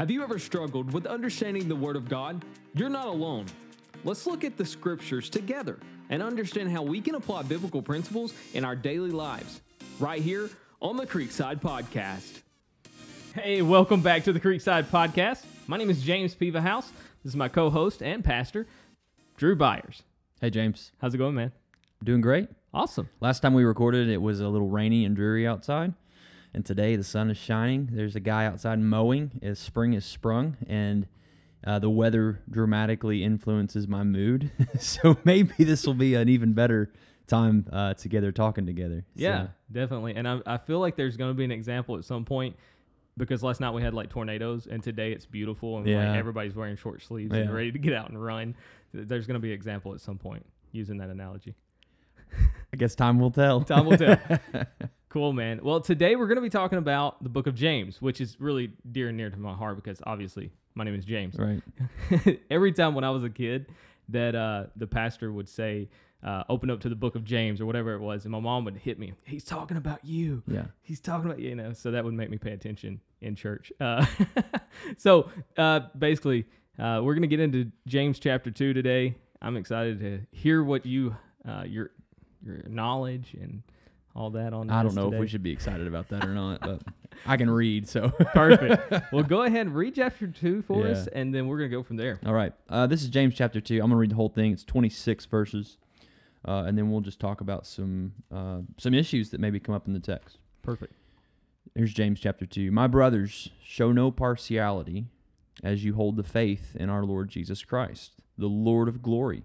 Have you ever struggled with understanding the Word of God? You're not alone. Let's look at the scriptures together and understand how we can apply biblical principles in our daily lives. Right here on the Creekside Podcast. Hey, welcome back to the Creekside Podcast. My name is James Piva House. This is my co host and pastor, Drew Byers. Hey, James. How's it going, man? Doing great. Awesome. Last time we recorded, it was a little rainy and dreary outside. And today the sun is shining. There's a guy outside mowing as spring is sprung, and uh, the weather dramatically influences my mood. so maybe this will be an even better time uh, together talking together. Yeah, So, definitely. And I, I feel like there's going to be an example at some point because last night we had like tornadoes, and today it's beautiful and Yeah. like everybody's wearing short sleeves and ready to get out and run. There's going to be an example at some point using that analogy. I guess time will tell. Time will tell. cool, man. Well, today we're going to be talking about the book of James, which is really dear and near to my heart because obviously my name is James. right. Every time when I was a kid, that uh, the pastor would say, uh, "Open up to the book of James" or whatever it was, and my mom would hit me. He's talking about you. Yeah. He's talking about you you know. So that would make me pay attention in church. Uh, so uh, basically, uh, we're gonna get into James chapter two today. I'm excited to hear what you uh, your your knowledge and all that on. I don't know if we should be excited about that or not, but I can read. So, Perfect. well, go ahead and read chapter two for us, and then we're gonna go from there. All right. Uh, this is James chapter 2. I'm going to read the whole thing. It's 26 verses. Uh, and then we'll just talk about some uh, some issues that maybe come up in the text. Perfect. Here's James chapter 2. My brothers, show no partiality as you hold the faith in our Lord Jesus Christ, the Lord of glory.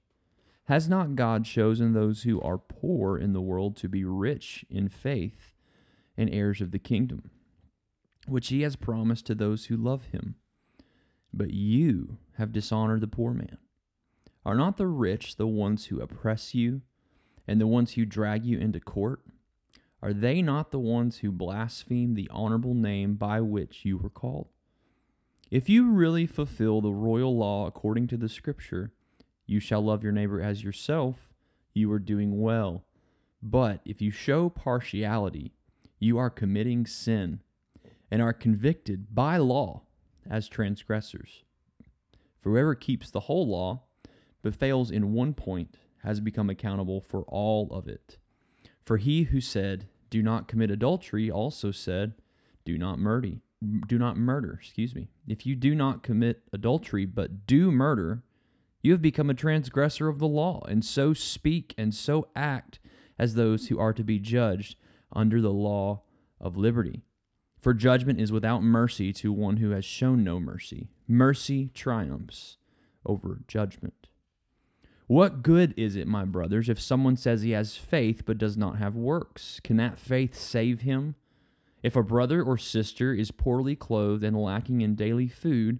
Has not God chosen those who are poor in the world to be rich in faith and heirs of the kingdom, which he has promised to those who love him? But you have dishonored the poor man. Are not the rich the ones who oppress you and the ones who drag you into court? Are they not the ones who blaspheme the honorable name by which you were called? If you really fulfill the royal law according to the scripture, you shall love your neighbor as yourself, you are doing well. But if you show partiality, you are committing sin and are convicted by law as transgressors. For whoever keeps the whole law but fails in one point has become accountable for all of it. For he who said, "Do not commit adultery," also said, "Do not murder." Do not murder, excuse me. If you do not commit adultery but do murder, you have become a transgressor of the law, and so speak and so act as those who are to be judged under the law of liberty. For judgment is without mercy to one who has shown no mercy. Mercy triumphs over judgment. What good is it, my brothers, if someone says he has faith but does not have works? Can that faith save him? If a brother or sister is poorly clothed and lacking in daily food,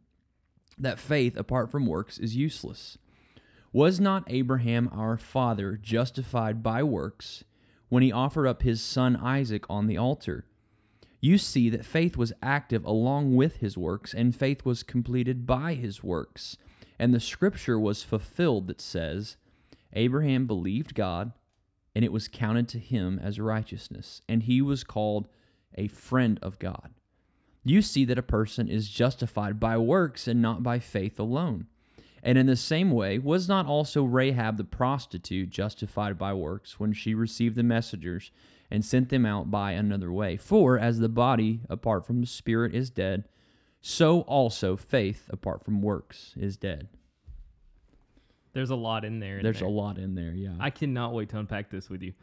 that faith apart from works is useless? Was not Abraham our father justified by works when he offered up his son Isaac on the altar? You see that faith was active along with his works, and faith was completed by his works. And the scripture was fulfilled that says, Abraham believed God, and it was counted to him as righteousness, and he was called a friend of God. You see that a person is justified by works and not by faith alone. And in the same way, was not also Rahab the prostitute justified by works when she received the messengers and sent them out by another way? For as the body apart from the spirit is dead, so also faith apart from works is dead. There's a lot in there. in There's there. a lot in there, yeah. I cannot wait to unpack this with you.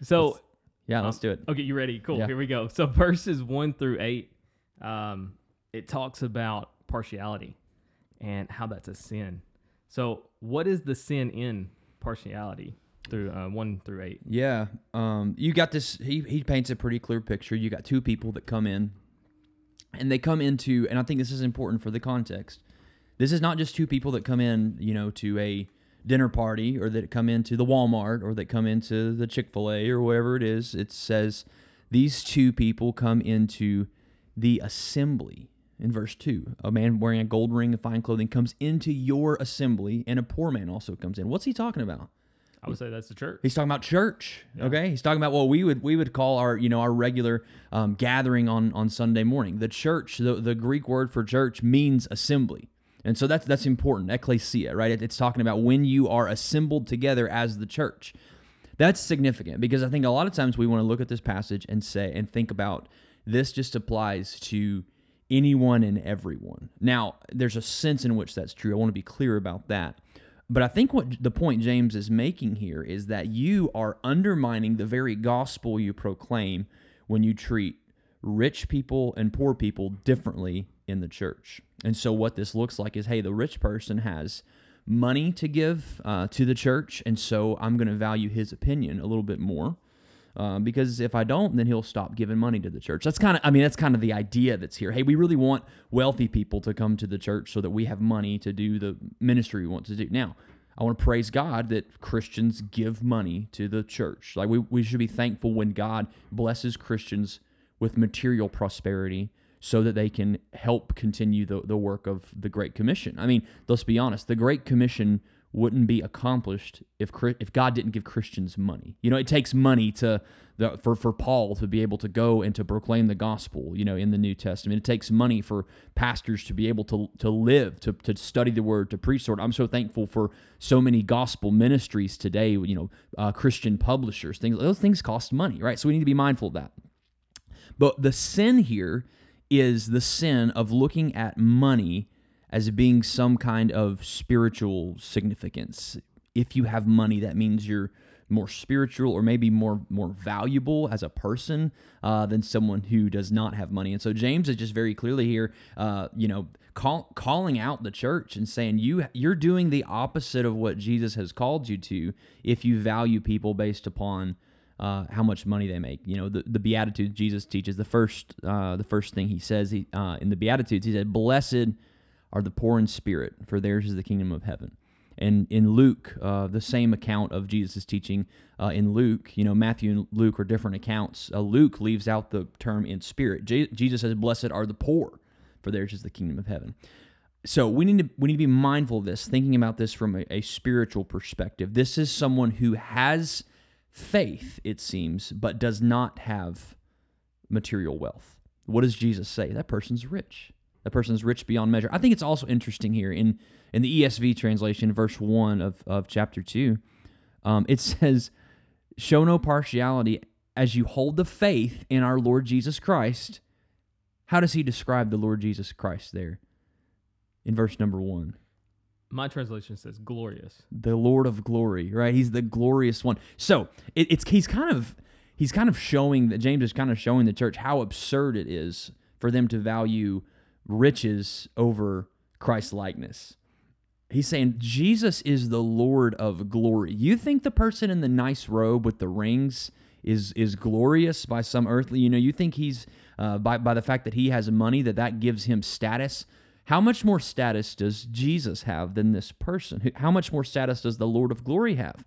So, yeah, uh, let's do it. okay, you ready? Cool. Yeah. Here we go. So, verses one through eight, um, it talks about partiality and how that's a sin. So, what is the sin in partiality through uh, one through eight? Yeah, um, you got this. He he paints a pretty clear picture. You got two people that come in, and they come into, and I think this is important for the context. This is not just two people that come in, you know, to a dinner party, or that come into the Walmart, or that come into the Chick Fil A, or whatever it is. It says these two people come into the assembly. In verse 2, a man wearing a gold ring and fine clothing comes into your assembly, and a poor man also comes in. What's he talking about? I would say that's the church. He's talking about church. Okay, he's talking about what we would we would call our you know our regular um, gathering on on Sunday morning. The church, the the Greek word for church means assembly, and so that's that's important. Ecclesia, right? It- it's talking about when you are assembled together as the church. That's significant because I think a lot of times we want to look at this passage and say and think about this just applies to anyone and everyone. Now, there's a sense in which that's true. I want to be clear about that. But I think what the point James is making here is that you are undermining the very gospel you proclaim when you treat rich people and poor people differently in the church. And so, what this looks like is hey, the rich person has money to give uh, to the church, and so I'm going to value his opinion a little bit more. Uh, because if I don't, then he'll stop giving money to the church. That's kind of, I mean, that's kind of the idea that's here. Hey, we really want wealthy people to come to the church so that we have money to do the ministry we want to do. Now, I want to praise God that Christians give money to the church. Like we, we should be thankful when God blesses Christians with material prosperity so that they can help continue the, the work of the Great Commission. I mean, let's be honest, the Great Commission wouldn't be accomplished if if God didn't give Christians money. You know, it takes money to the, for for Paul to be able to go and to proclaim the gospel. You know, in the New Testament, it takes money for pastors to be able to to live, to to study the word, to preach the word. I'm so thankful for so many gospel ministries today. You know, uh, Christian publishers, things those things cost money, right? So we need to be mindful of that. But the sin here is the sin of looking at money as being some kind of spiritual significance. If you have money, that means you're more spiritual or maybe more more valuable as a person uh, than someone who does not have money. And so James is just very clearly here, uh, you know, call, calling out the church and saying you you're doing the opposite of what Jesus has called you to if you value people based upon uh, how much money they make. You know, the, the Beatitudes Jesus teaches. The first uh, the first thing he says he, uh, in the Beatitudes, he said, "Blessed are the poor in spirit, for theirs is the kingdom of heaven." And in Luke, uh, the same account of Jesus' teaching uh, in Luke, you know, Matthew and Luke are different accounts. Uh, Luke leaves out the term in spirit. Je- Jesus says, "Blessed are the poor, for theirs is the kingdom of heaven." So we need to we need to be mindful of this, thinking about this from a, a spiritual perspective. This is someone who has faith, it seems, but does not have material wealth. What does Jesus say? That person's rich. That person's rich beyond measure. I think it's also interesting here in in the ESV translation, verse one of of chapter two. Um, it says, "Show no partiality as you hold the faith in our Lord Jesus Christ." How does he describe the Lord Jesus Christ there? In verse number one My translation says glorious. the Lord of glory, right? He's the glorious one. So it, it's he's kind of he's kind of showing that James is kind of showing the church how absurd it is for them to value riches over Christ likeness. He's saying Jesus is the Lord of glory. You think the person in the nice robe with the rings is is glorious by some earthly? You know, you think he's uh, by by the fact that he has money that that gives him status. How much more status does Jesus have than this person? How much more status does the Lord of glory have?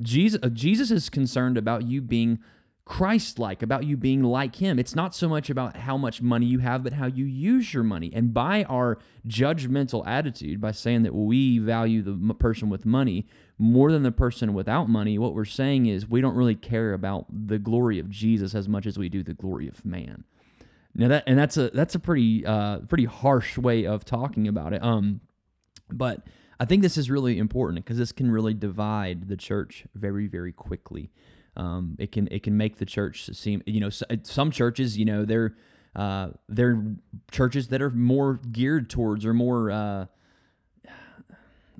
Jesus, uh, Jesus is concerned about you being Christ like, about you being like him. It's not so much about how much money you have, but how you use your money. And by our judgmental attitude, by saying that we value the person with money more than the person without money, what we're saying is we don't really care about the glory of Jesus as much as we do the glory of man. Now that and that's a that's a pretty uh pretty harsh way of talking about it. Um but I think this is really important because this can really divide the church very, very quickly. Um, it can it can make the church seem you know some churches you know they're uh, they're churches that are more geared towards or more uh,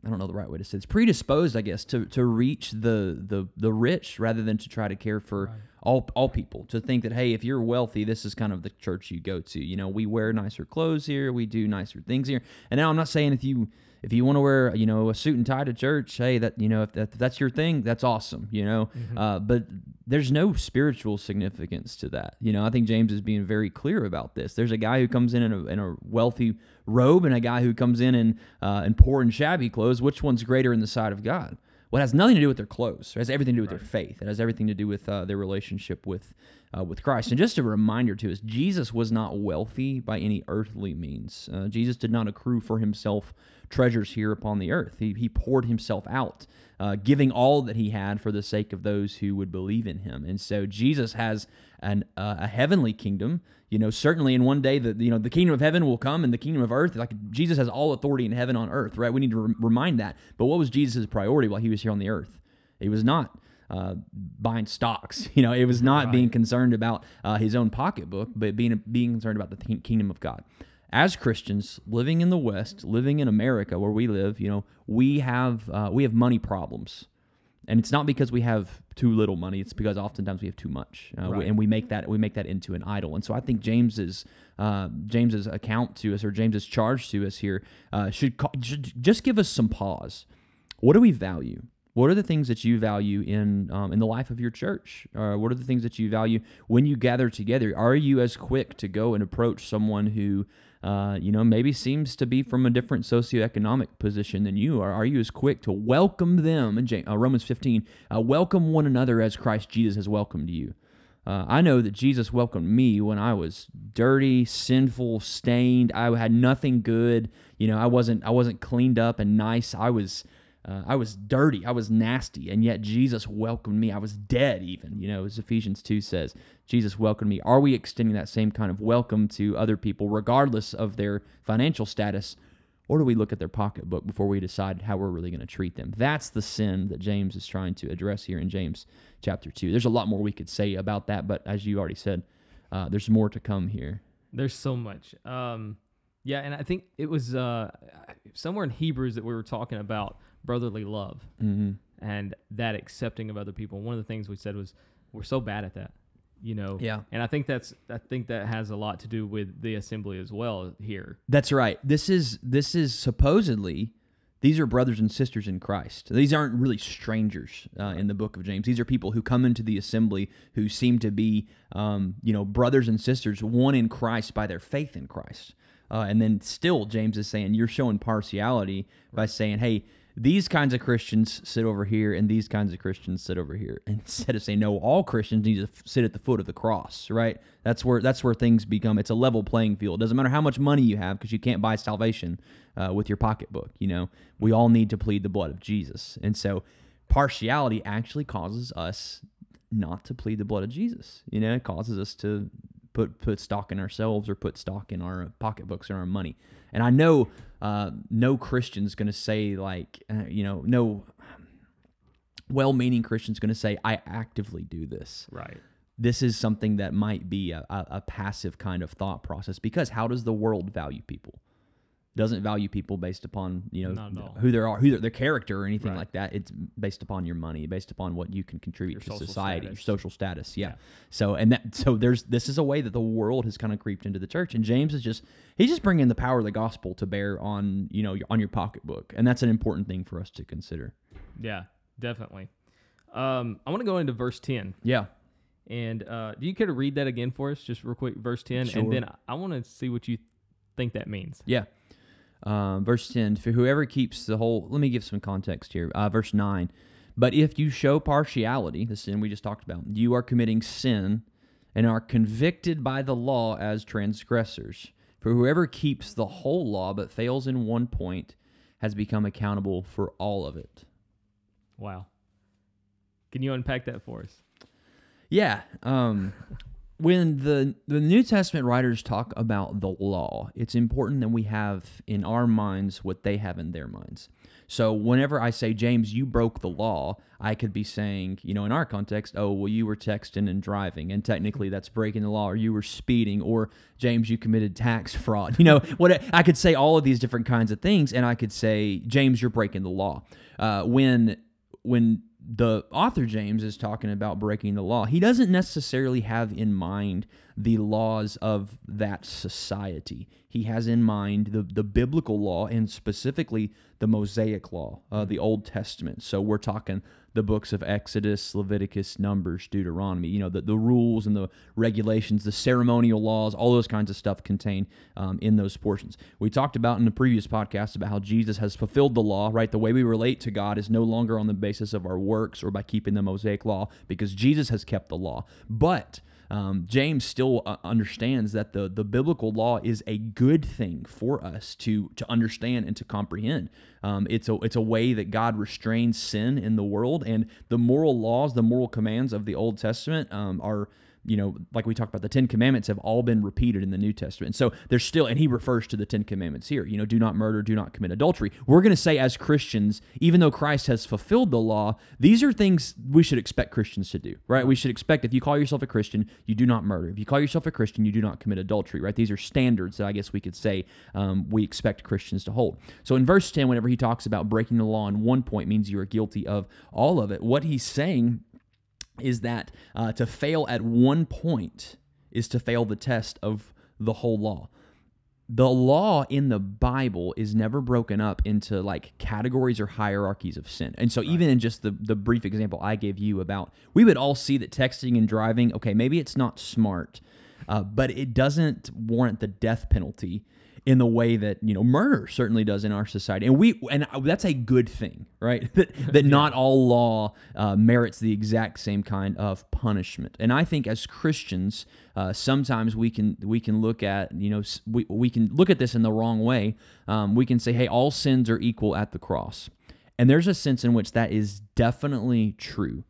I don't know the right way to say it. It's predisposed, I guess, to, to reach the, the the rich rather than to try to care for Right. all all people. To think that hey, if you're wealthy, this is kind of the church you go to. You know, we wear nicer clothes here, we do nicer things here. And now I'm not saying if you if you want to wear you know a suit and tie to church, hey, that you know if, that, if that's your thing, that's awesome. You know, uh, but there's no spiritual significance to that. You know, I think James is being very clear about this. There's a guy who comes in in a, in a wealthy robe and a guy who comes in in uh, in poor and shabby clothes. Which one's greater in the sight of God? It has nothing to do with their clothes. It has everything to do with their faith. It has everything to do with uh, their relationship with uh, with Christ. And just a reminder to us, Jesus was not wealthy by any earthly means. Uh, Jesus did not accrue for himself treasures here upon the earth. He, he poured himself out, uh, giving all that he had for the sake of those who would believe in him. And so Jesus has an, uh, a heavenly kingdom. You know, certainly in one day, the you know the kingdom of heaven will come, and the kingdom of earth. Like Jesus has all authority in heaven on earth, right? We need to re- remind that. But what was Jesus' priority while he was here on the earth? He was not uh, buying stocks. You know, it was not being concerned about uh, his own pocketbook, but being being concerned about the king- kingdom of God. As Christians living in the West, living in America where we live, you know, we have uh, we have money problems, and it's not because we have too little money. It's because oftentimes we have too much, uh, we- Right. and we make that we make that into an idol. And so I think James's uh, James's account to us or James's charge to us here uh, should, ca- should just give us some pause. What do we value? What are the things that you value in um, in the life of your church? Uh, what are the things that you value when you gather together? Are you as quick to go and approach someone who, uh, you know, maybe seems to be from a different socioeconomic position than you are? Are you as quick to welcome them? In Ja- uh, Romans 15, uh, welcome one another as Christ Jesus has welcomed you. Uh, I know that Jesus welcomed me when I was dirty, sinful, stained. I had nothing good. You know, I wasn't I wasn't cleaned up and nice. I was uh, I was dirty. I was nasty, and yet Jesus welcomed me. I was dead, even. You know, as Ephesians two says, Jesus welcomed me. Are we extending that same kind of welcome to other people, regardless of their financial status? Or do we look at their pocketbook before we decide how we're really going to treat them? That's the sin that James is trying to address here in James chapter 2. There's a lot more we could say about that, but as you already said, uh, there's more to come here. There's so much. Um, yeah, and I think it was uh, somewhere in Hebrews that we were talking about brotherly love Mm-hmm. and that accepting of other people. One of the things we said was we're so bad at that, you know. Yeah. And I think that's I think that has a lot to do with the assembly as well here. That's right. This is this is supposedly these are brothers and sisters in Christ. These aren't really strangers uh, in the book of James. These are people who come into the assembly who seem to be, um, you know, brothers and sisters, one in Christ by their faith in Christ. Uh, and then still, James is saying you're showing partiality by saying, hey, these kinds of Christians sit over here and these kinds of Christians sit over here. Instead of saying, no, all Christians need to f- sit at the foot of the cross, right? That's where that's where things become. It's a level playing field. Doesn't matter how much money you have because you can't buy salvation uh, with your pocketbook. You know, we all need to plead the blood of Jesus, and so partiality actually causes us not to plead the blood of Jesus. You know, it causes us to put put stock in ourselves or put stock in our pocketbooks or our money. And I know uh, no Christian's going to say like, uh, you know, no well-meaning Christian's going to say, "I actively do this." Right. This is something that might be a, a, a passive kind of thought process because how does the world value people? Doesn't value people based upon you know Not at all. who they are, who their, their character or anything Right. like that. It's based upon your money, based upon what you can contribute Your to society, status. your social status. Yeah. Yeah. So and that so there's this is a way that the world has kind of creeped into the church, and James is just he's just bringing the power of the gospel to bear on you know on your pocketbook, and that's an important thing for us to consider. Yeah, definitely. Um, I want to go into verse 10. Yeah. And uh, do you care to read that again for us, just real quick, verse 10? Sure. And then I want to see what you think that means. Yeah. Um, verse 10 For whoever keeps the whole, let me give some context here. Uh, verse 9 But if you show partiality, the sin we just talked about, you are committing sin and are convicted by the law as transgressors. For whoever keeps the whole law but fails in one point has become accountable for all of it. Wow. Can you unpack that for us? Yeah. Um, when the the New Testament writers talk about the law, it's important that we have in our minds what they have in their minds. So whenever I say James, you broke the law, I could be saying, you know, in our context, oh, well, you were texting and driving, and technically that's breaking the law, or you were speeding, or James, you committed tax fraud. You know, what I could say all of these different kinds of things, and I could say, James, you're breaking the law. Uh, when when the author James is talking about breaking the law, he doesn't necessarily have in mind the laws of that society. He has in mind the, the biblical law and specifically the Mosaic law, uh, the Old Testament. So we're talking the books of Exodus, Leviticus, Numbers, Deuteronomy. You know, the, the rules and the regulations, the ceremonial laws, all those kinds of stuff contained um, in those portions. We talked about in the previous podcast about how Jesus has fulfilled the law, right? The way we relate to God is no longer on the basis of our works or by keeping the Mosaic law because Jesus has kept the law. But um, James still uh, understands that the the biblical law is a good thing for us to to understand and to comprehend. Um, it's a it's a way that God restrains sin in the world, and the moral laws, the moral commands of the Old Testament um, are you know, like we talked about, the Ten Commandments have all been repeated in the New Testament. So there's still, and he refers to the Ten Commandments here, you know, do not murder, do not commit adultery. We're going to say, as Christians, even though Christ has fulfilled the law, these are things we should expect Christians to do, right? We should expect if you call yourself a Christian, you do not murder. If you call yourself a Christian, you do not commit adultery, right? These are standards that I guess we could say um, we expect Christians to hold. So in verse 10, whenever he talks about breaking the law in one point means you are guilty of all of it, what he's saying is that uh, to fail at one point is to fail the test of the whole law. The law in the Bible is never broken up into like categories or hierarchies of sin. And so, right. even in just the, the brief example I gave you about, we would all see that texting and driving, okay, maybe it's not smart, uh, but it doesn't warrant the death penalty in the way that you know murder certainly does in our society, and we and that's a good thing, right? that that yeah. not all law uh, merits the exact same kind of punishment, and I think as Christians, uh, sometimes we can we can look at you know we we can look at this in the wrong way. Um, we can say, hey, all sins are equal at the cross, and there's a sense in which that is definitely true.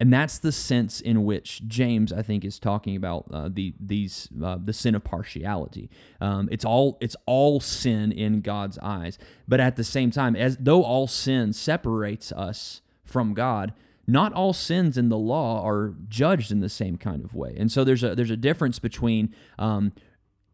And that's the sense in which James, I think, is talking about uh, the these uh, the sin of partiality. Um, it's all it's all sin in God's eyes, but at the same time, as though all sin separates us from God, not all sins in the law are judged in the same kind of way. And so there's a there's a difference between um,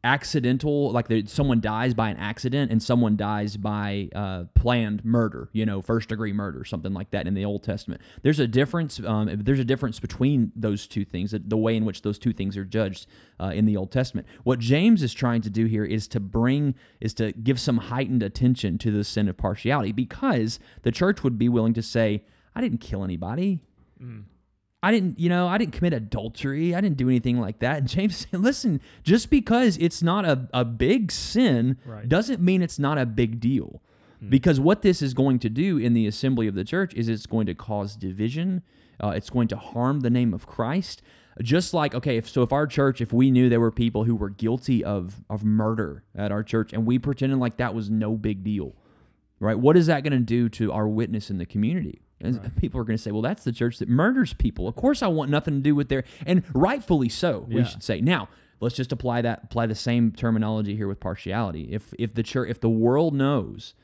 accidental like someone dies by an accident and someone dies by uh, planned murder you know first degree murder something like that in the old testament. There's a difference um, there's a difference between those two things the way in which those two things are judged uh, in the old testament. What james is trying to do here is to bring is to give some heightened attention to the sin of partiality because the church would be willing to say i didn't kill anybody. Mm. I didn't, you know, I didn't commit adultery. I didn't do anything like that. And James said, listen, just because it's not a, a big sin right. doesn't mean it's not a big deal. Hmm. Because what this is going to do in the assembly of the church is it's going to cause division. Uh, it's going to harm the name of Christ. Just like, okay, if, so if our church, if we knew there were people who were guilty of, of murder at our church and we pretended like that was no big deal, right? What is that going to do to our witness in the community? And right. people are going to say, well, that's the church that murders people. Of course, I want nothing to do with their, and rightfully so, yeah. we should say. Now, let's just apply that, apply the same terminology here with partiality. If, if the church, if the world knows,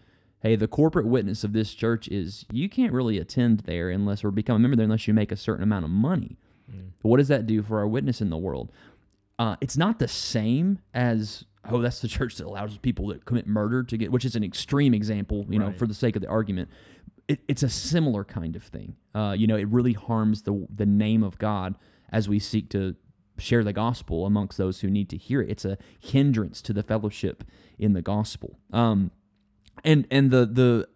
hey, the corporate witness of this church is you can't really attend there unless or become a member there unless you make a certain amount of money. Mm. What does that do for our witness in the world? Uh, it's not the same as oh that's the church that allows people that commit murder to get which is an extreme example you right. know for the sake of the argument it, it's a similar kind of thing. Uh, you know, it really harms the the name of God as we seek to share the gospel amongst those who need to hear it. It's a hindrance to the fellowship in the gospel. Um, and and the the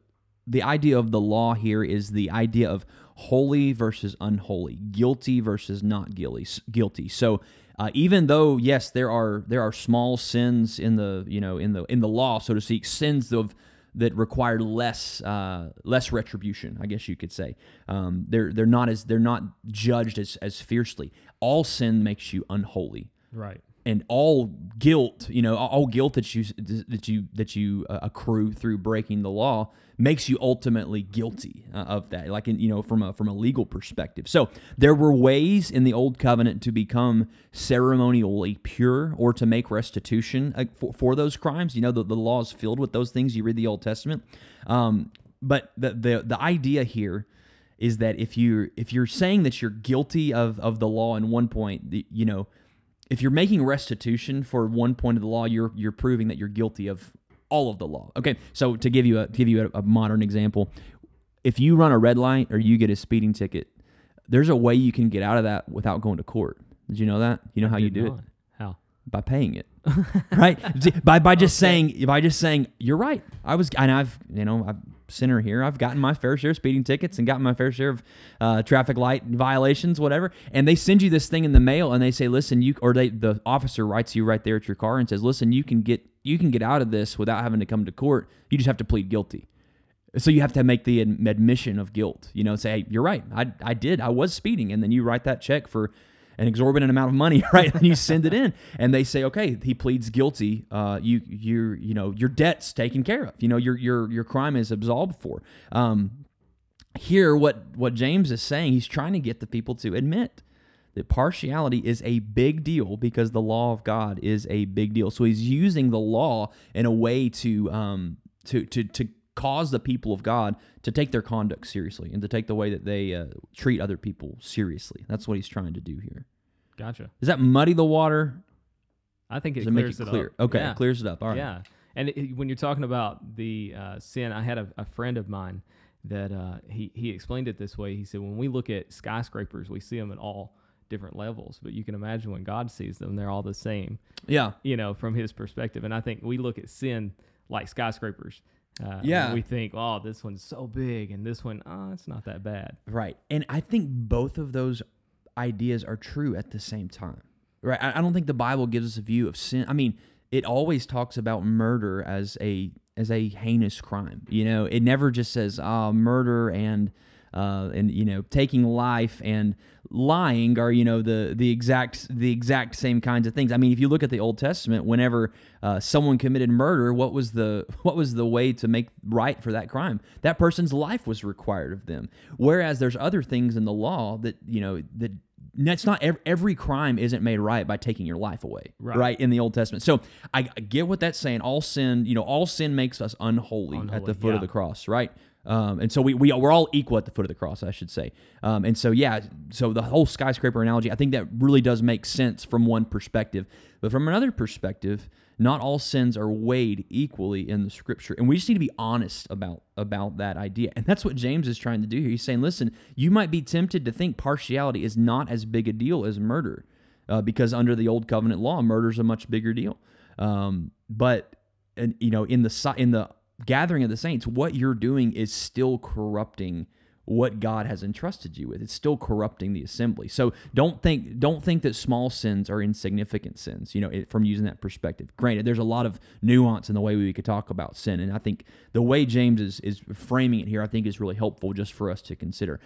the idea of the law here is the idea of holy versus unholy, guilty versus not guilty. Guilty. So uh, even though yes, there are there are small sins in the you know in the in the law, so to speak, sins of that require less uh, less retribution, I guess you could say. Um, they're they're not as they're not judged as as fiercely. All sin makes you unholy. Right. And all guilt, you know, all guilt that you that you that you uh, accrue through breaking the law makes you ultimately guilty uh, of that. Like in, you know, from a from a legal perspective. So there were ways in the old covenant to become ceremonially pure or to make restitution uh, for, for those crimes. You know, the, the law is filled with those things. You read the Old Testament, um, but the the the idea here is that if you if you're saying that you're guilty of of the law in one point, you know if you're making restitution for one point of the law, you're you're proving that you're guilty of all of the law. Okay, so to give you a to give you a, a modern example, if you run a red light or you get a speeding ticket, there's a way you can get out of that without going to court. Did you know that? You know I how you do not. it How? by paying it, right? by by just saying by just saying you're right. I was and I've you know I've sinner here. I've gotten my fair share of speeding tickets and gotten my fair share of uh, traffic light violations, whatever. And they send you this thing in the mail, and they say, "Listen, you," or they the officer writes you right there at your car and says, "Listen, you can get you can get out of this without having to come to court. You just have to plead guilty." So you have to make the admission of guilt. You know, say, "Hey, you're right. I I did. I was speeding," and then you write that check for an exorbitant amount of money, right? and you send it in, and they say, okay, he pleads guilty. Uh, you, you, you know, your debt's taken care of. You know, your your your crime is absolved for. Um, here, what what James is saying, he's trying to get the people to admit that partiality is a big deal because the law of God is a big deal. So he's using the law in a way to um to to to cause the people of God to take their conduct seriously and to take the way that they uh, treat other people seriously. That's what he's trying to do here. Gotcha. Does that muddy the water? I think it Does clears it it, clear? up. Okay, Yeah. it clears it up. All right. Yeah, and it, when you're talking about the uh, sin, I had a, a friend of mine that uh, he he explained it this way. He said, when we look at skyscrapers, we see them at all different levels, but you can imagine when God sees them, they're all the same. Yeah. You know, from His perspective. And I think we look at sin like skyscrapers. Uh, Yeah. we think, oh, this one's so big, and this one, oh, it's not that bad. Right. And I think both of those ideas are true at the same time. Right. I I don't think the Bible gives us a view of sin. I mean, it always talks about murder as a as a heinous crime. You know, it never just says uh, murder and uh, and you know taking life and lying are you know the the exact the exact same kinds of things. I mean, if you look at the Old Testament, whenever uh, someone committed murder, what was the what was the way to make right for that crime? That person's life was required of them. Whereas there's other things in the law that you know that that's not every, crime isn't made right by taking your life away Right. right, in the old testament so I, get what that's saying all sin you know all sin makes us unholy, at the foot yeah. of the cross right um, and so we, we we're all equal at the foot of the cross i should say. Um, and so yeah so the whole skyscraper analogy i think that really does make sense from one perspective. But from another perspective not all sins are weighed equally in the scripture. And we just need to be honest about about that idea. And that's what james is trying to do here. He's saying listen you might be tempted to think partiality is not as big a deal as murder uh, because under the old covenant law murder is a much bigger deal. Um, but and you know in the in the gathering of the saints what you're doing is still corrupting what God has entrusted you with. It's still corrupting the assembly. So don't think don't think that small sins are insignificant sins. You know, it, from using that perspective. Granted, there's a lot of nuance in the way we could talk about sin, and I think the way James is is framing it here, I think is really helpful just for us to consider.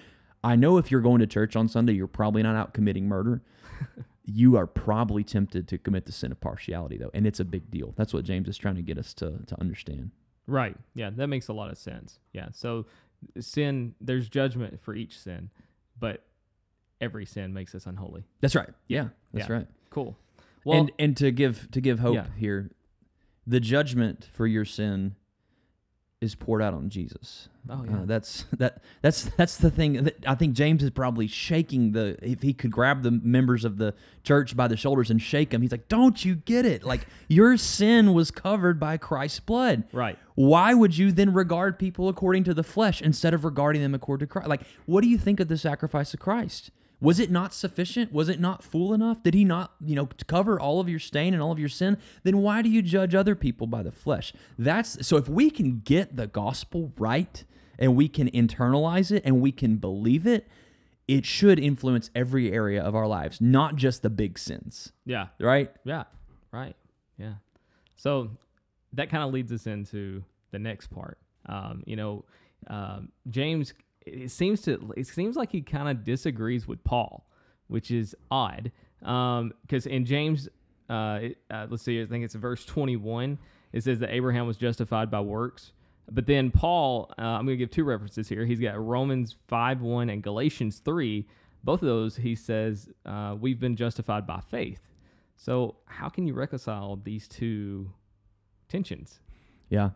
I know if you're going to church on Sunday, you're probably not out committing murder. you are probably tempted to commit the sin of partiality, though, and it's a big deal. That's what James is trying to get us to to understand. Right. Yeah, that makes a lot of sense. Yeah. So sin, there's judgment for each sin, but every sin makes us unholy. That's right. Yeah, that's Yeah. right. Cool. Well, and and to give to give hope Yeah. here, the judgment for your sin is poured out on Jesus. oh Uh, yeah, that's that that's that's the thing that I think James is probably shaking the if he could grab the members of the church by the shoulders and shake them he's like don't you get it like your sin was covered by Christ's blood right. why would you then regard people according to the flesh instead of regarding them according to Christ like what do you think of the sacrifice of Christ was it not sufficient was it not full enough did he not you know cover all of your stain and all of your sin then why do you judge other people by the flesh that's so if we can get the gospel right and we can internalize it and we can believe it it should influence every area of our lives not just the big sins Yeah. right Yeah. Right. Yeah. So that kind of leads us into the next part. Um, you know, um, James. It seems to. It seems like he kind of disagrees with Paul, which is odd. Because in James, uh, uh, let's see, I think it's verse 21. It says that Abraham was justified by works. But then Paul, uh, I'm going to give two references here. He's got Romans 5 1 and Galatians 3. Both of those, he says, uh, we've been justified by faith. So, how can you reconcile these two tensions? Yeah.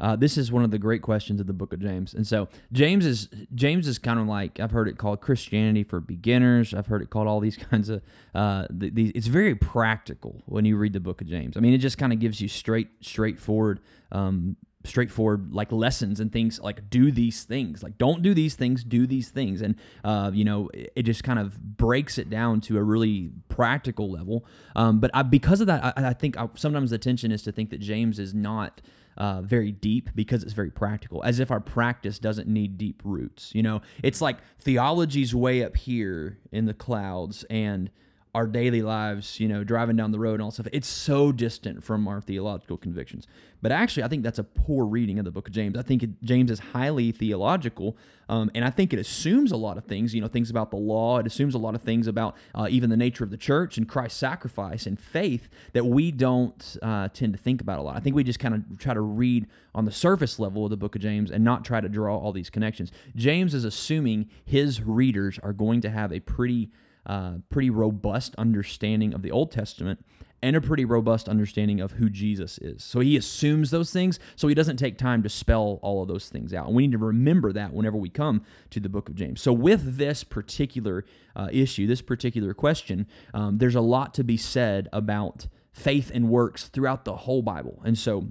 Uh, this is one of the great questions of the book of James, and so James is James is kind of like I've heard it called Christianity for beginners. I've heard it called all these kinds of. Uh, the, the, it's very practical when you read the book of James. I mean, it just kind of gives you straight, straightforward, um, straightforward like lessons and things like do these things, like don't do these things, do these things, and uh, you know it, it just kind of breaks it down to a really practical level. Um, but I, because of that, I, I think I, sometimes the tension is to think that James is not uh, very deep because it's very practical, as if our practice doesn't need deep roots. You know, it's like theology's way up here in the clouds and our daily lives, you know, driving down the road and all stuff, it's so distant from our theological convictions. But actually, I think that's a poor reading of the book of James. I think it, James is highly theological, um, and I think it assumes a lot of things, you know, things about the law. It assumes a lot of things about uh, even the nature of the church and Christ's sacrifice and faith that we don't uh, tend to think about a lot. I think we just kind of try to read on the surface level of the book of James and not try to draw all these connections. James is assuming his readers are going to have a pretty uh, pretty robust understanding of the Old Testament and a pretty robust understanding of who Jesus is. So he assumes those things, so he doesn't take time to spell all of those things out. And we need to remember that whenever we come to the book of James. So, with this particular uh, issue, this particular question, um, there's a lot to be said about faith and works throughout the whole Bible. And so,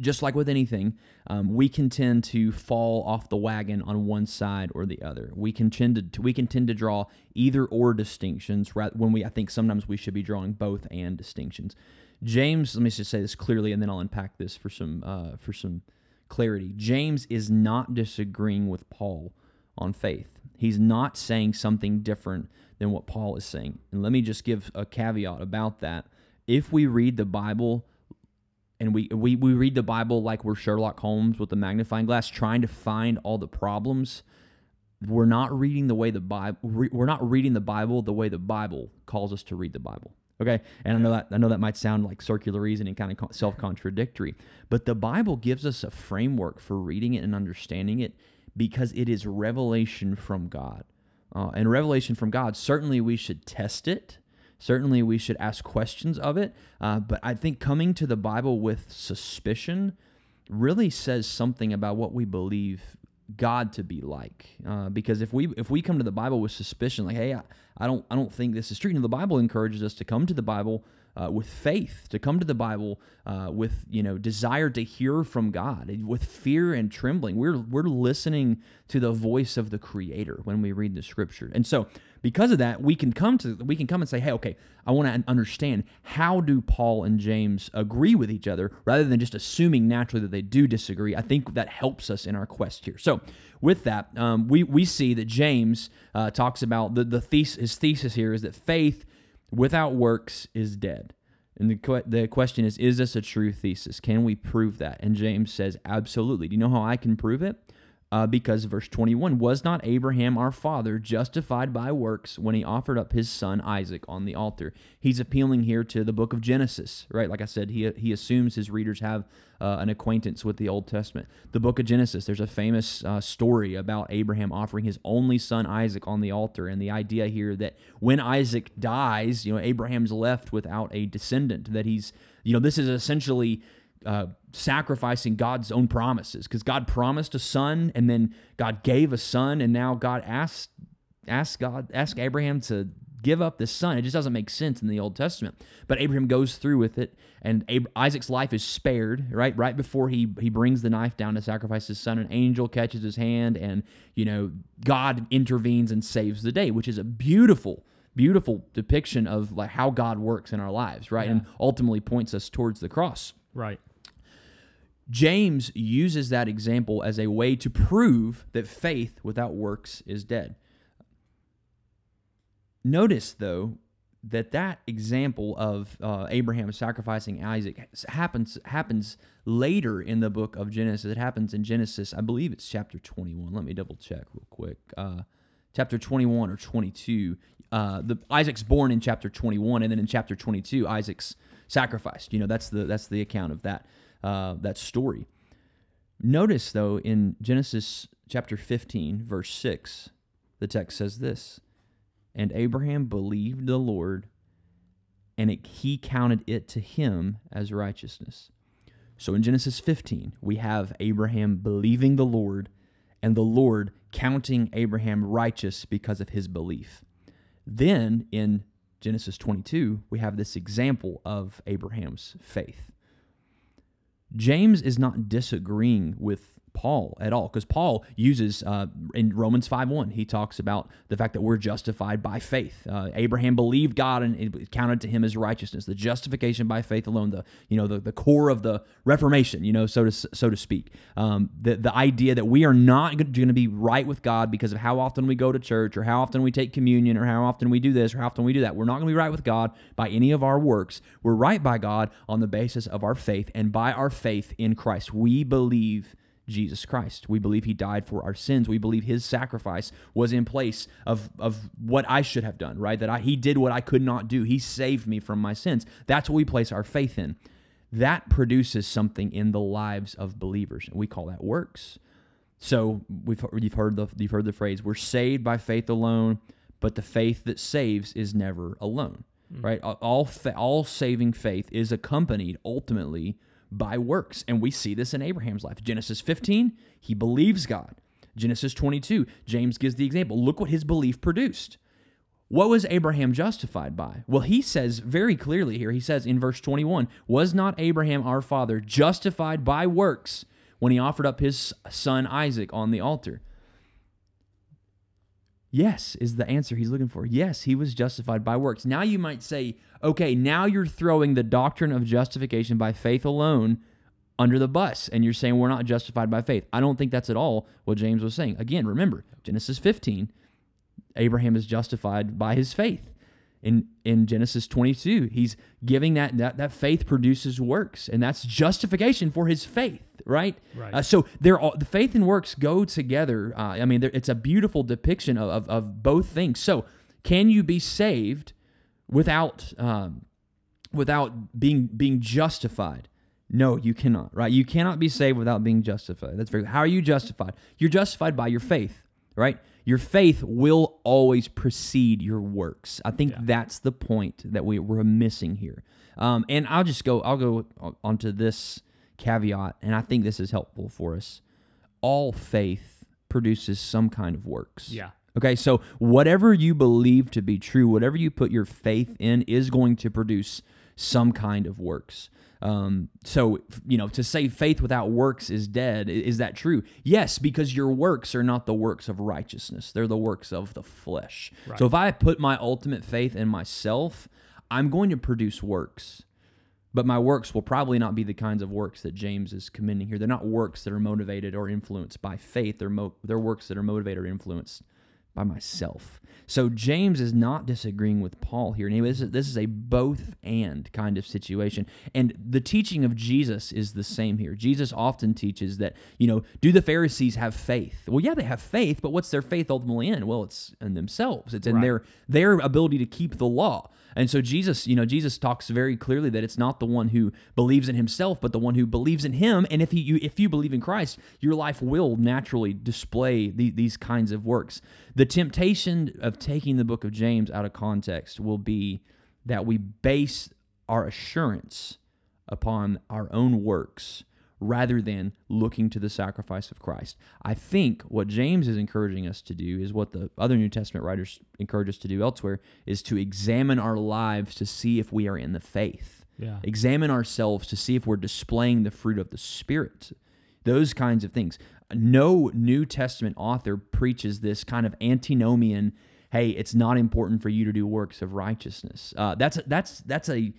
just like with anything, um, we can tend to fall off the wagon on one side or the other. We can tend to we can tend to draw either or distinctions when we I think sometimes we should be drawing both and distinctions. James, let me just say this clearly, and then I'll unpack this for some uh, for some clarity. James is not disagreeing with Paul on faith. He's not saying something different than what Paul is saying. And let me just give a caveat about that. If we read the Bible and we, we we read the Bible like we're Sherlock Holmes with the magnifying glass, trying to find all the problems. We're not reading the way the Bible. We're not reading the Bible the way the Bible calls us to read the Bible. Okay, and I know that I know that might sound like circular reasoning, kind of self contradictory, but the Bible gives us a framework for reading it and understanding it because it is revelation from God. Uh, and revelation from God, certainly we should test it Certainly, we should ask questions of it. Uh, but I think coming to the Bible with suspicion really says something about what we believe God to be like. Uh, because if we if we come to the Bible with suspicion, like, hey, I, I don't I don't think this is true. Know, the Bible encourages us to come to the Bible uh, with faith, to come to the Bible uh, with you know desire to hear from God, with fear and trembling. We're we're listening to the voice of the Creator when we read the Scripture, and so because of that, we can come to we can come and say, hey, okay, I want to understand how do Paul and James agree with each other, rather than just assuming naturally that they do disagree. I think that helps us in our quest here. So with that, um, we we see that James uh, talks about the the thesis, his thesis here is that faith without works is dead. And the, the question is, is this a true thesis? Can we prove that? And James says, absolutely. Do you know how I can prove it? Uh, because verse 21 was not Abraham our father justified by works when he offered up his son Isaac on the altar? He's appealing here to the book of Genesis, right? Like I said, he, he assumes his readers have uh, an acquaintance with the Old Testament. The book of Genesis, there's a famous uh, story about Abraham offering his only son Isaac on the altar, and the idea here that when Isaac dies, you know, Abraham's left without a descendant, that he's, you know, this is essentially uh, sacrificing God's own promises because God promised a son and then God gave a son and now God asked asked God asked Abraham to give up this son. It just doesn't make sense in the Old Testament. But Abraham goes through with it and Ab- Isaac's life is spared, right? Right before he he brings the knife down to sacrifice his son, an angel catches his hand and, you know, God intervenes and saves the day, which is a beautiful beautiful depiction of like how God works in our lives, right? Yeah. And ultimately points us towards the cross. Right. James uses that example as a way to prove that faith without works is dead. Notice, though, that that example of uh, Abraham sacrificing Isaac happens happens later in the book of Genesis. It happens in Genesis, I believe it's chapter 21. Let me double check real quick. Uh, chapter 21 or 22, uh, the Isaac's born in chapter 21, and then in chapter 22, Isaac's sacrificed. You know, that's the that's the account of that uh, that story. Notice though in Genesis chapter 15, verse 6, the text says this: "And Abraham believed the Lord, and it, he counted it to him as righteousness." So in Genesis 15, we have Abraham believing the Lord, and the Lord counting Abraham righteous because of his belief. Then in Genesis 22, we have this example of Abraham's faith. James is not disagreeing with Paul at all because Paul uses uh, in Romans 5 1, he talks about the fact that we're justified by faith. Uh, Abraham believed God and it counted to him as righteousness. The justification by faith alone, the you know the, the core of the Reformation, you know, so to so to speak. Um, the the idea that we are not going to be right with God because of how often we go to church or how often we take communion or how often we do this or how often we do that. We're not going to be right with God by any of our works. We're right by God on the basis of our faith and by our faith in Christ. We believe Jesus Christ. We believe he died for our sins. We believe his sacrifice was in place of, of what I should have done, right? That I, he did what I could not do. He saved me from my sins. That's what we place our faith in. That produces something in the lives of believers. And we call that works. So we've you've heard the you've heard the phrase we're saved by faith alone, but the faith that saves is never alone. Mm-hmm. Right? All all saving faith is accompanied ultimately by works. And we see this in Abraham's life. Genesis 15, he believes God. Genesis 22, James gives the example. Look what his belief produced. What was Abraham justified by? Well, he says very clearly here, he says in verse 21 Was not Abraham our father justified by works when he offered up his son Isaac on the altar? Yes, is the answer he's looking for. Yes, he was justified by works. Now you might say, okay, now you're throwing the doctrine of justification by faith alone under the bus and you're saying we're not justified by faith. I don't think that's at all what James was saying. Again, remember, Genesis 15, Abraham is justified by his faith in in Genesis 22. He's giving that that that faith produces works, and that's justification for his faith, right? Right. Uh, so they're all, the faith and works go together. Uh, I mean, it's a beautiful depiction of, of, of both things. So can you be saved without um, without being being justified? No, you cannot. Right? You cannot be saved without being justified. That's very. How are you justified? You're justified by your faith, right? Your faith will always precede your works. I think yeah. that's the point that we, we're missing here. Um, and I'll just go, I'll go onto this caveat, and I think this is helpful for us. All faith produces some kind of works. Yeah. Okay, so whatever you believe to be true, whatever you put your faith in, is going to produce some kind of works. Um, so, you know, to say faith without works is dead, is that true? Yes, because your works are not the works of righteousness, they're the works of the flesh. Right. So if I put my ultimate faith in myself, I'm going to produce works. But my works will probably not be the kinds of works that James is commending here. They're not works that are motivated or influenced by faith. They're, mo- they're works that are motivated or influenced by myself. So James is not disagreeing with Paul here. And this is, this is a both and kind of situation. And the teaching of Jesus is the same here. Jesus often teaches that, you know, do the Pharisees have faith? Well, yeah, they have faith, but what's their faith ultimately in? Well, it's in themselves. It's in right. their their ability to keep the law. And so Jesus, you know, Jesus talks very clearly that it's not the one who believes in himself, but the one who believes in him. And if he, you, if you believe in Christ, your life will naturally display the, these kinds of works. The temptation of taking the book of James out of context will be that we base our assurance upon our own works rather than looking to the sacrifice of Christ. I think what James is encouraging us to do is what the other New Testament writers encourage us to do elsewhere is to examine our lives to see if we are in the faith. Yeah. Examine ourselves to see if we're displaying the fruit of the Spirit. Those kinds of things. No New Testament author preaches this kind of antinomian. Hey, it's not important for you to do works of righteousness. Uh, that's that's that's a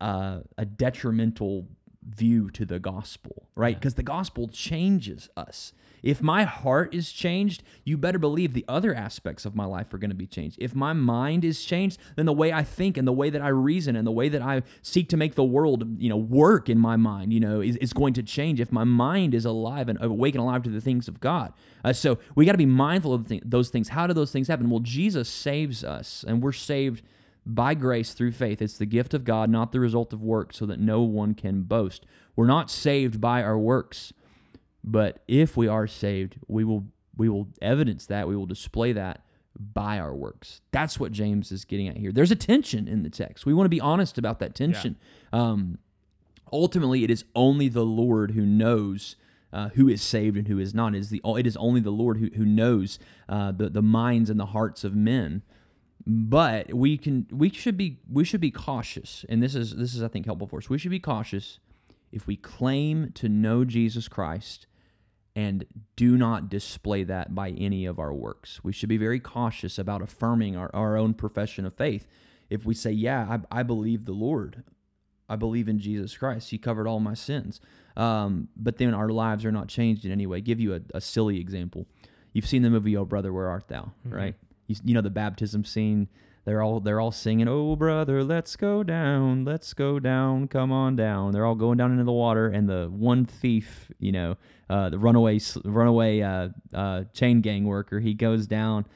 uh, a detrimental view to the gospel, right? Because the gospel changes us. If my heart is changed, you better believe the other aspects of my life are going to be changed. If my mind is changed, then the way I think and the way that I reason and the way that I seek to make the world, you know, work in my mind, you know, is, is going to change. If my mind is alive and awake and alive to the things of God. Uh, so we got to be mindful of th- those things. How do those things happen? Well, Jesus saves us, and we're saved by grace through faith. It's the gift of God, not the result of work, so that no one can boast. We're not saved by our works. But if we are saved, we will we will evidence that, we will display that by our works. That's what James is getting at here. There's a tension in the text. We want to be honest about that tension. Yeah. Um, ultimately, it is only the Lord who knows uh, who is saved and who is not. It is, the, it is only the Lord who, who knows uh, the, the minds and the hearts of men. But we can we should be we should be cautious, and this is this is I think helpful for us. We should be cautious if we claim to know Jesus Christ and do not display that by any of our works. We should be very cautious about affirming our, our own profession of faith. If we say, Yeah, I, I believe the Lord, I believe in Jesus Christ, He covered all my sins, um, but then our lives are not changed in any way. give you a, a, silly example. You've seen the movie Oh Brother, Where Art Thou, mm-hmm. right? You, you know the baptism scene they're all they're all singing, "Oh brother, let's go down, let's go down, come on down." They're all going down into the water, and the one thief, you know, uh, the runaway runaway uh, uh, chain gang worker, he goes down,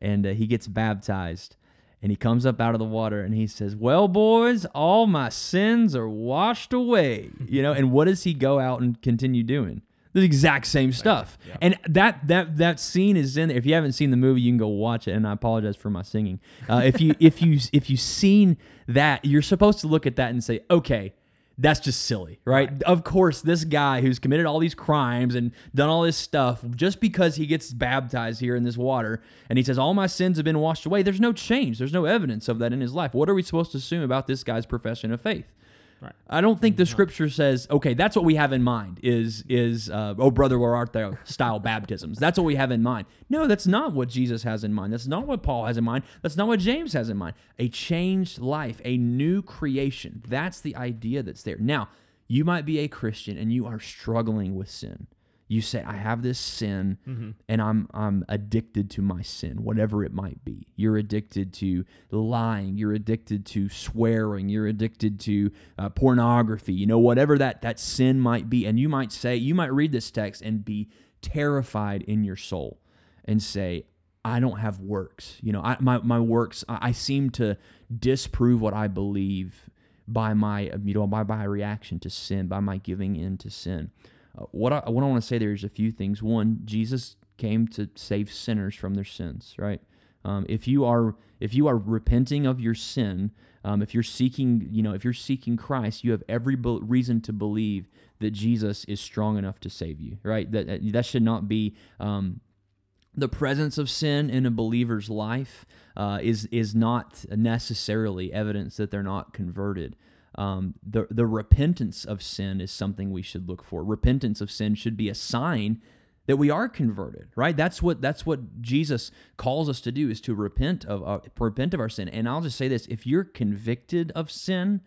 and uh, he gets baptized, and he comes up out of the water, and he says, "Well, boys, all my sins are washed away," you know. And what does he go out and continue doing? The exact same stuff. Yeah. And that that that scene is in there. If you haven't seen the movie, you can go watch it. And I apologize for my singing. Uh, if you if you if you've seen that, you're supposed to look at that and say, okay. That's just silly, right? right? Of course, this guy who's committed all these crimes and done all this stuff, just because he gets baptized here in this water and he says, All my sins have been washed away, there's no change. There's no evidence of that in his life. What are we supposed to assume about this guy's profession of faith? Right. I don't think the scripture says, okay, that's what we have in mind is is uh, oh brother, where art thou style baptisms. That's what we have in mind. No, that's not what Jesus has in mind. That's not what Paul has in mind. That's not what James has in mind. A changed life, a new creation. That's the idea that's there. Now, you might be a Christian and you are struggling with sin you say i have this sin mm-hmm. and i'm i'm addicted to my sin whatever it might be. You're addicted to lying. You're addicted to swearing. You're addicted to uh, pornography. You know whatever that that sin might be. And you might say you might read this text and be terrified in your soul and say i don't have works. You know I, my, my works I, I seem to disprove what i believe by my you know by my reaction to sin by my giving in to sin uh, what I, what I want to say there is a few things. One, Jesus came to save sinners from their sins, right? Um, if you are if you are repenting of your sin, um, if you're seeking, you know, if you're seeking Christ, you have every be- reason to believe that Jesus is strong enough to save you, right? That that should not be um, the presence of sin in a believer's life uh, is is not necessarily evidence that they're not converted um, the the repentance of sin is something we should look for. Repentance of sin should be a sign that we are converted, right? That's what that's what Jesus calls us to do is to repent of uh, repent of our sin. And I'll just say this: if you're convicted of sin,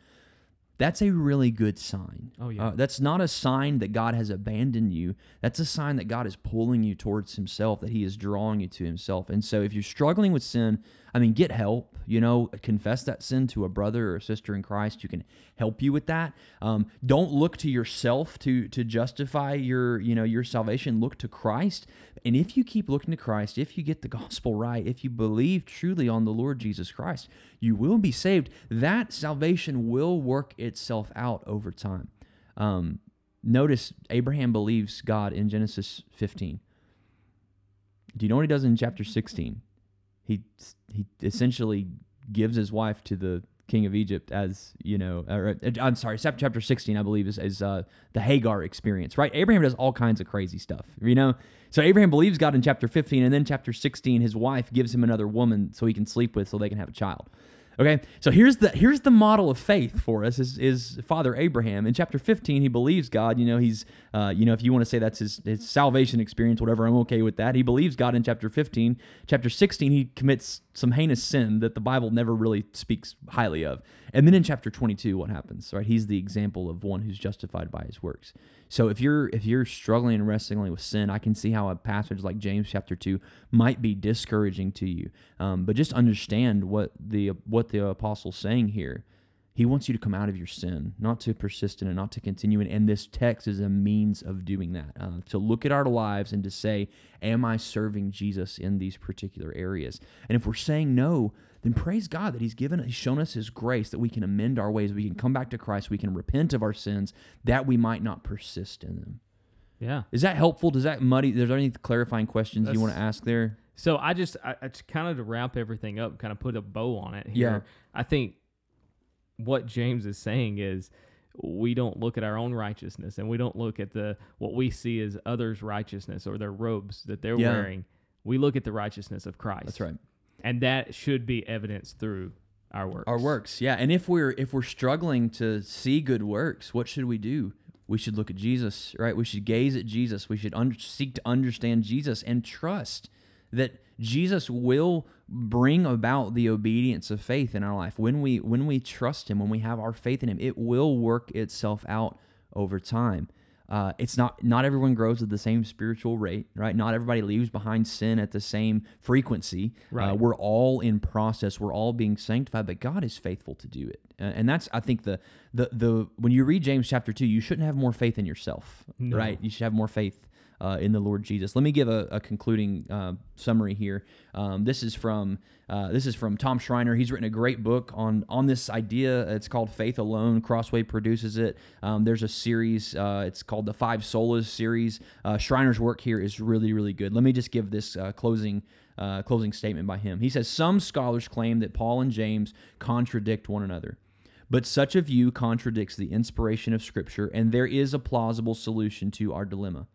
that's a really good sign. Oh yeah. Uh, that's not a sign that God has abandoned you. That's a sign that God is pulling you towards Himself, that He is drawing you to Himself. And so, if you're struggling with sin, I mean, get help. You know, confess that sin to a brother or a sister in Christ who can help you with that. Um, don't look to yourself to to justify your you know your salvation. Look to Christ. And if you keep looking to Christ, if you get the gospel right, if you believe truly on the Lord Jesus Christ, you will be saved. That salvation will work itself out over time. Um, notice Abraham believes God in Genesis 15. Do you know what he does in chapter 16? he he essentially gives his wife to the king of Egypt as you know. Or, uh, I'm sorry, chapter 16, I believe, is, is uh, the Hagar experience, right? Abraham does all kinds of crazy stuff, you know. So Abraham believes God in chapter 15, and then chapter 16, his wife gives him another woman so he can sleep with, so they can have a child. Okay, so here's the here's the model of faith for us is, is Father Abraham in chapter 15. He believes God. You know, he's uh, you know if you want to say that's his, his salvation experience, whatever. I'm okay with that. He believes God in chapter 15. Chapter 16, he commits some heinous sin that the Bible never really speaks highly of. And then in chapter 22, what happens? Right, he's the example of one who's justified by his works. So if you're if you're struggling and wrestling with sin, I can see how a passage like James chapter two might be discouraging to you. Um, but just understand what the what the apostle's saying here. He wants you to come out of your sin, not to persist in it, not to continue in. it. And this text is a means of doing that. Uh, to look at our lives and to say, Am I serving Jesus in these particular areas? And if we're saying no, then praise God that He's given, He's shown us His grace that we can amend our ways, we can come back to Christ, we can repent of our sins, that we might not persist in them. Yeah. Is that helpful? Does that muddy? There's any clarifying questions That's- you want to ask there? So I just, I, I kind of to wrap everything up, kind of put a bow on it here. Yeah. I think what James is saying is we don't look at our own righteousness and we don't look at the what we see as others' righteousness or their robes that they're Yeah. wearing. We look at the righteousness of Christ. That's right. And that should be evidenced through our works. Our works, yeah. And if we're if we're struggling to see good works, what should we do? We should look at Jesus, right? We should gaze at Jesus. We should un- seek to understand Jesus and trust that Jesus will bring about the obedience of faith in our life. When we when we trust Him, when we have our faith in Him, it will work itself out over time. Uh, it's not not everyone grows at the same spiritual rate, right? Not everybody leaves behind sin at the same frequency. Uh, Right. we're all in process. We're all being sanctified, but God is faithful to do it, Uh, and that's I think the the the when you read James chapter two, you shouldn't have more faith in yourself, No. right? You should have more faith uh, in the Lord Jesus. Let me give a, a concluding uh, summary here. Um, this is from uh, this is from Tom Schreiner. He's written a great book on on this idea. It's called Faith Alone. Crossway produces it. Um, there's a series. Uh, it's called the Five Solas series. Uh, Schreiner's work here is really really good. Let me just give this uh, closing. Closing statement by him. He says some scholars claim that Paul and James contradict one another. But such a view contradicts the inspiration of Scripture, and there is a plausible solution to our dilemma.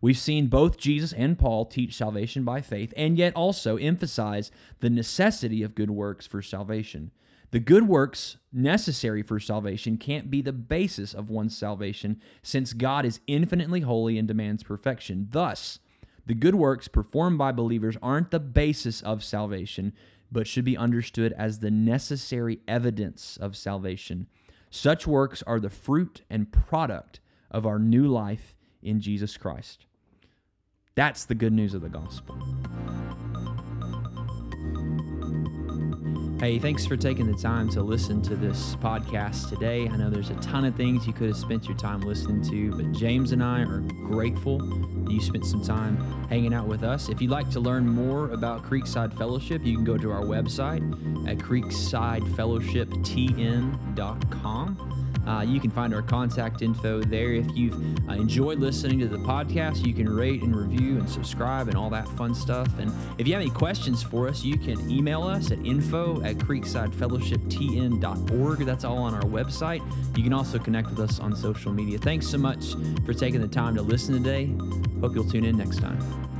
We've seen both Jesus and Paul teach salvation by faith, and yet also emphasize the necessity of good works for salvation. The good works necessary for salvation can't be the basis of one's salvation, since God is infinitely holy and demands perfection. Thus, the good works performed by believers aren't the basis of salvation, but should be understood as the necessary evidence of salvation. Such works are the fruit and product of our new life in Jesus Christ. That's the good news of the gospel. Hey, thanks for taking the time to listen to this podcast today. I know there's a ton of things you could have spent your time listening to, but James and I are grateful that you spent some time hanging out with us. If you'd like to learn more about Creekside Fellowship, you can go to our website at creeksidefellowshiptn.com. Uh, you can find our contact info there. If you've uh, enjoyed listening to the podcast, you can rate and review and subscribe and all that fun stuff. And if you have any questions for us, you can email us at info at creeksidefellowshiptn.org. That's all on our website. You can also connect with us on social media. Thanks so much for taking the time to listen today. Hope you'll tune in next time.